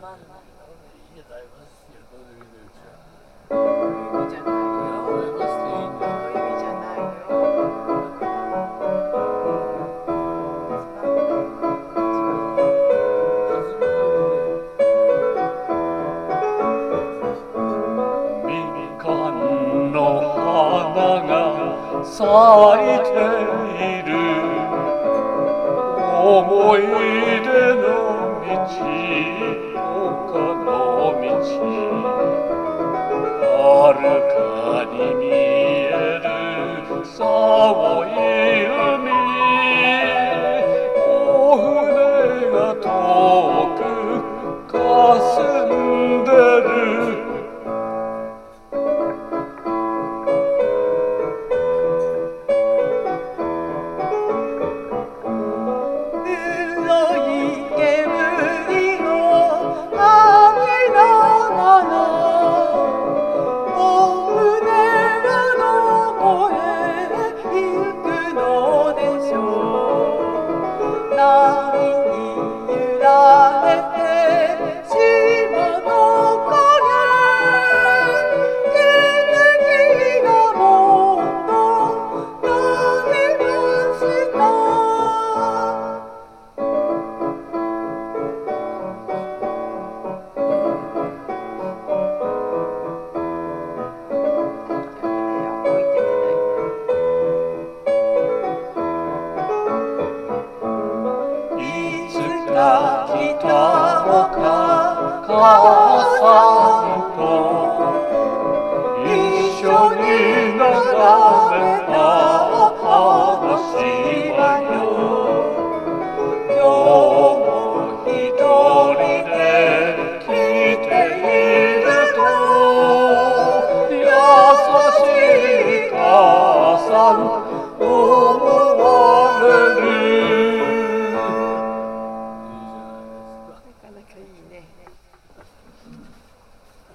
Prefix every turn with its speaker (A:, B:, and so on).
A: 万の。
B: いいじゃない
A: ま
B: すよ、どうでい、
C: うちは。咲いている思い出の道かに見える青い海。お船が遠く
B: 来た
C: のか。母さん